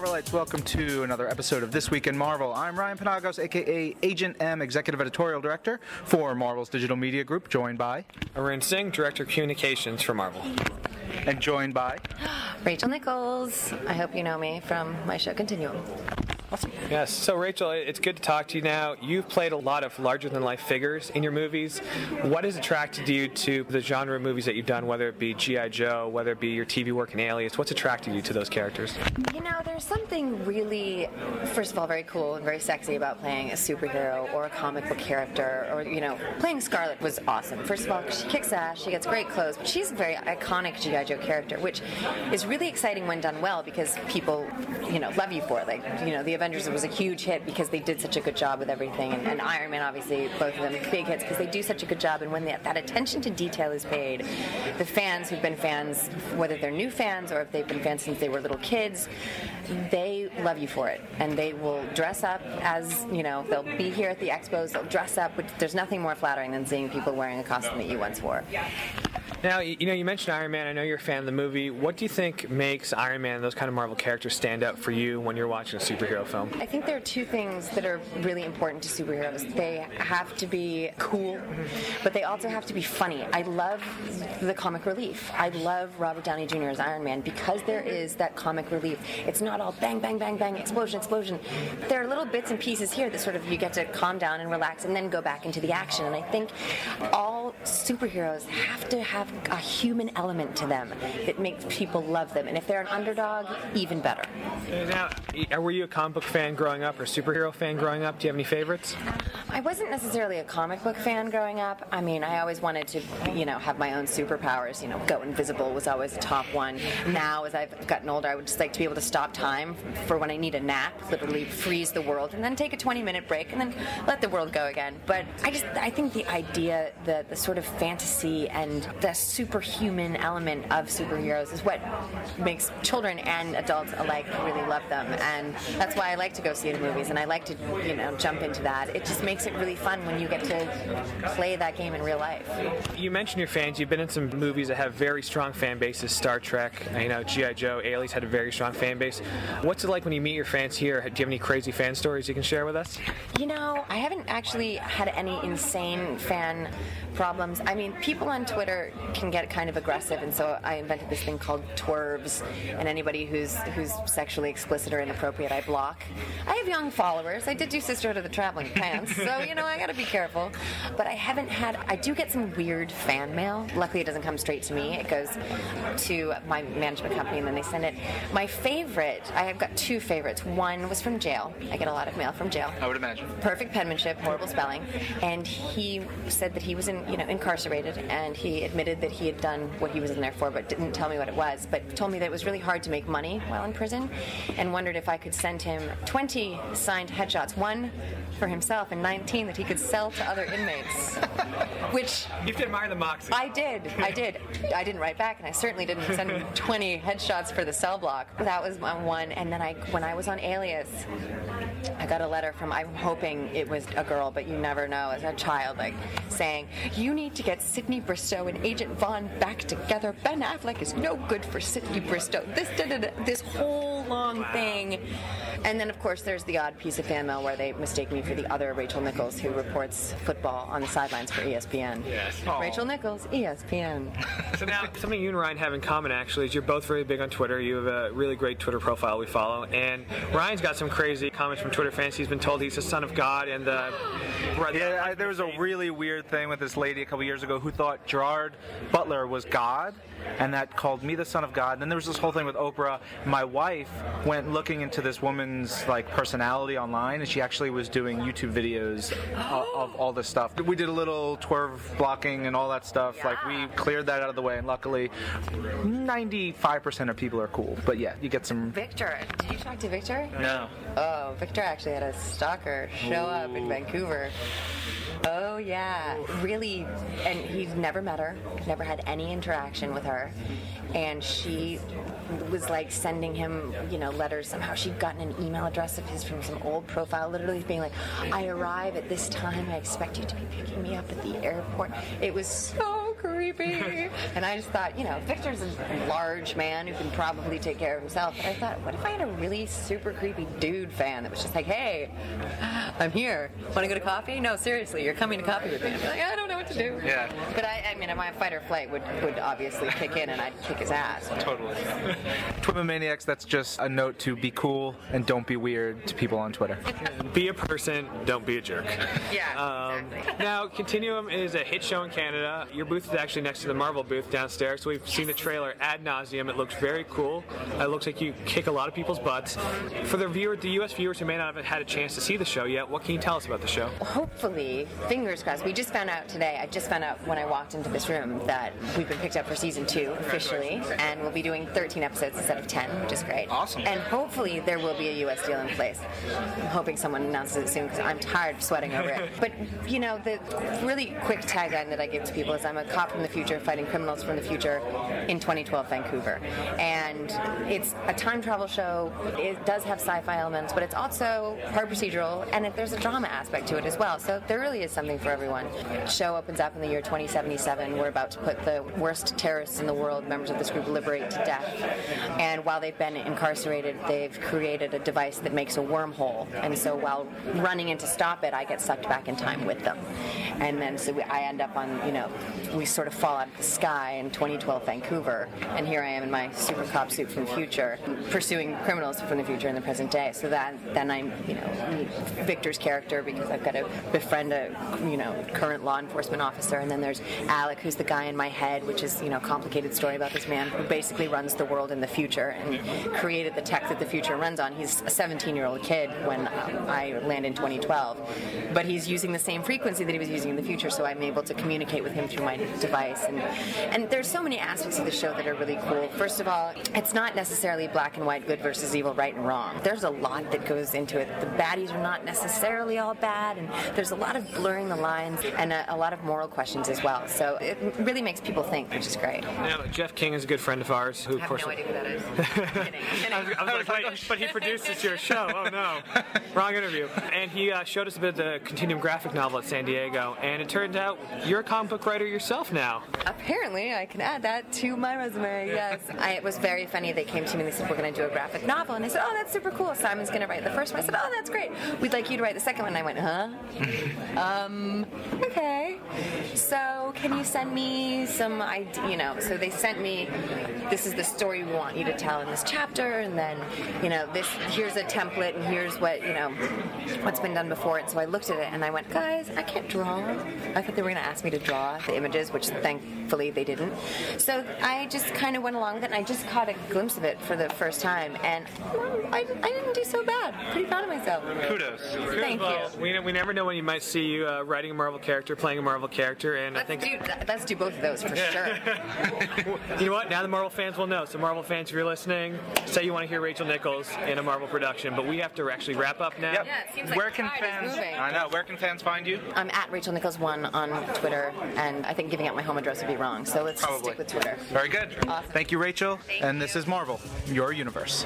Marvelites, welcome to another episode of This Week in Marvel. I'm Ryan Panagos, aka Agent M, Executive Editorial Director for Marvel's Digital Media Group, joined by. Arune Singh, Director of Communications for Marvel. And joined by. Rachel Nichols. I hope you know me from my show Continuum. Awesome. Yes. So, Rachel, it's good to talk to you now. You've played a lot of larger than life figures in your movies. What has attracted you to the genre of movies that you've done, whether it be G.I. Joe, whether it be your TV work in Alias? What's attracted you to those characters? You know, there's something really, first of all, very cool and very sexy about playing a superhero or a comic book character, or, you know, playing Scarlett was awesome. First of all, she kicks ass, she gets great clothes, but she's a very iconic G.I. Joe character, which is really exciting when done well because people, you know, love you for it. Like, you know, the Avengers was a huge hit because they did such a good job with everything, and, and Iron Man obviously both of them big hits because they do such a good job. And when they, that attention to detail is paid, the fans who've been fans, whether they're new fans or if they've been fans since they were little kids, they love you for it, and they will dress up as you know. They'll be here at the expos. They'll dress up. Which, there's nothing more flattering than seeing people wearing a costume that you once wore. Now, you know, you mentioned Iron Man. I know you're a fan of the movie. What do you think makes Iron Man those kind of Marvel characters stand out for you when you're watching a superhero film? I think there are two things that are really important to superheroes. They have to be cool, but they also have to be funny. I love the comic relief. I love Robert Downey Jr. as Iron Man because there is that comic relief. It's not all bang, bang, bang, bang, explosion, explosion. There are little bits and pieces here that sort of you get to calm down and relax and then go back into the action. And I think all superheroes have to have a human element to them that makes people love them. And if they're an underdog, even better. Now, were you a comic book fan growing up or superhero fan growing up? Do you have any favorites? I wasn't necessarily a comic book fan growing up. I mean, I always wanted to, you know, have my own superpowers. You know, go invisible was always the top one. Now, as I've gotten older, I would just like to be able to stop time for when I need a nap, literally freeze the world, and then take a 20-minute break, and then let the world go again. But I just, I think the idea, the, the sort of fantasy and the superhuman element of superheroes is what makes children and adults alike really love them, and that's why I like to go see the movies, and I like to, you know, jump into that. It just makes it really fun when you get to play that game in real life. You mentioned your fans. You've been in some movies that have very strong fan bases. Star Trek, you know, GI Joe, Alias had a very strong fan base. What's it like when you meet your fans here? Do you have any crazy fan stories you can share with us? You know, I haven't actually had any insane fan problems. I mean, people on Twitter can get kind of aggressive, and so I invented this thing called twervs, and anybody who's who's sexually explicit or inappropriate, I block. I have young followers. I did do Sisterhood of the Traveling Pants, so you know I got to be careful. But I haven't had. I do get some weird fan mail. Luckily, it doesn't come straight to me. It goes to my management company, and then they send it. My favorite. I have got two favorites. One was from jail. I get a lot of mail from jail. I would imagine. Perfect penmanship, horrible spelling, and he said that he was in, you know, incarcerated, and he admitted that he had done what he was in there for, but didn't tell me what it was. But told me that it was really hard to make money while in prison, and wondered if I could send him 20 signed headshots, one for himself and 19 that he could sell to other inmates. Which you have to admire the moxie. I did. I did. I didn't write back, and I certainly didn't send him 20 headshots for the cell block. That was my one. And then I, when I was on Alias, I got a letter from. I'm hoping it was a girl, but you never know. As a child, like saying, "You need to get Sydney Bristow and Agent Vaughn back together. Ben Affleck is no good for Sydney Bristow." This, da, da, da, this whole long thing. And then, of course, there's the odd piece of fan mail where they mistake me for the other Rachel Nichols who reports football on the sidelines for ESPN. Yes. Rachel Nichols, E ESPN. So now, something you and Ryan have in common actually is you're both very big on Twitter. You have a really great Twitter profile we follow, and Ryan's got some crazy comments from Twitter fans. He's been told he's the son of God, and uh, Yeah, I, there was a really weird thing with this lady a couple years ago who thought Gerard Butler was God, and that called me the son of God. And then there was this whole thing with Oprah. My wife went looking into this woman's like personality online, and she actually was doing YouTube videos of, oh. of all this stuff. We did a little twerv blocking and all that stuff. Like we cleared that out of the way, and luckily, 95% of people are cool. But yeah, you get some. Victor, did you talk to Victor? No. Oh, Victor actually had a stalker show up in Vancouver. Oh yeah, really, and he's never met her, never had any interaction with her, and she was like sending him, you know, letters. Somehow she'd gotten an email address of his from some old profile, literally being like, "I arrive at this time. I expect you to be picking me up at the airport." It was so. Creepy. and I just thought, you know, Victor's a large man who can probably take care of himself. But I thought, what if I had a really super creepy dude fan that was just like, hey, I'm here. Want to go to coffee? No, seriously, you're coming to coffee with me. I'm like, I to do. Yeah. But I, I mean, my fight or flight would, would obviously kick in and I'd kick his ass. Totally. Twimomaniacs, that's just a note to be cool and don't be weird to people on Twitter. Be a person, don't be a jerk. Yeah, Um, exactly. now, Continuum is a hit show in Canada. Your booth is actually next to the Marvel booth downstairs. So we've seen the trailer ad nauseum. It looks very cool. It looks like you kick a lot of people's butts. For the viewer, the U.S. viewers who may not have had a chance to see the show yet, what can you tell us about the show? hopefully, fingers crossed. We just found out today. I just found out when I walked into this room that we've been picked up for season two officially, and we'll be doing 13 episodes instead of 10, which is great. Awesome. And hopefully, there will be a U.S. deal in place. I'm hoping someone announces it soon because I'm tired of sweating over it. But you know, the really quick tagline that I give to people is, "I'm a cop from the future fighting criminals from the future in 2012 Vancouver," and it's a time travel show. It does have sci-fi elements, but it's also part procedural, and it, there's a drama aspect to it as well. So there really is something for everyone. Show up in the year 2077. We're about to put the worst terrorists in the world, members of this group, Liber8 to death. And while they've been incarcerated, they've created a device that makes a wormhole. And so while running in to stop it, I get sucked back in time with them. And then so we, I end up on, you know, we sort of fall out of the sky in 2012 Vancouver. And here I am in my super cop suit from the future, pursuing criminals from the future in the present day. So that then I'm—you know, meet Victor's character because I've got to befriend a, you know, current law enforcement officer. And then there's Alec, who's the guy in my head, which is, you know, complicated story about this man who basically runs the world in the future and created the tech that the future runs on. He's a 17 year old kid when um, I land in 2012, but he's using the same frequency that he was using in the future, so I'm able to communicate with him through my device. And, and there's so many aspects of the show that are really cool. First of all, it's not necessarily black and white, good versus evil, right and wrong. There's a lot that goes into it. The baddies are not necessarily all bad, and there's a lot of blurring the lines and a, a lot of moral questions as well. So it really makes people think, which is great. Now, Jeff King is a good friend of ours who, I of course, no idea who that is. Kidding. Kidding. I was, I was like, wait, but he produces your show. Oh no, wrong interview. And he uh, showed us a bit of the Continuum graphic novel at San Diego, and it turned out you're a comic book writer yourself now. Apparently, I can add that to my resume. Yes, I, it was very funny. They came to me and they said, "We're going to do a graphic novel," and I said, "Oh, that's super cool. Simon's going to write the first one." I said, "Oh, that's great. We'd like you to write the second one." And I went, "Huh? um, okay. So, can you send me some idea? You know?" So they sent me. This is the story we want you to tell in this chapter, and then, you know, this here's a template, and here's what you know, what's been done before. And so I looked at it and I went, "Guys, I can't draw." I thought they were going to ask me to draw the images, which thankfully they didn't. So I just kind of went along with it, and I just caught a glimpse of it for the first time, and I, I didn't do so bad. Pretty proud of myself. Kudos. Thank Well, you. we, we never know when you might see you uh, writing a Marvel character, playing a Marvel character, and I Let's think do, let's do both of those for sure. you know what? Now the Marvel fans will know. So Marvel fans, if you're listening, say you want to hear Rachel Nichols in a Marvel production, but we have to actually wrap up now. Yep. Yeah, it seems like Where can fans? I know. Where can fans find you? I'm at Rachel Nichols one on Twitter, and I think giving out my home address would be wrong. So let's Probably. stick with Twitter. Very good. Awesome. Thank you, Rachel. Thank and this is Marvel, your universe.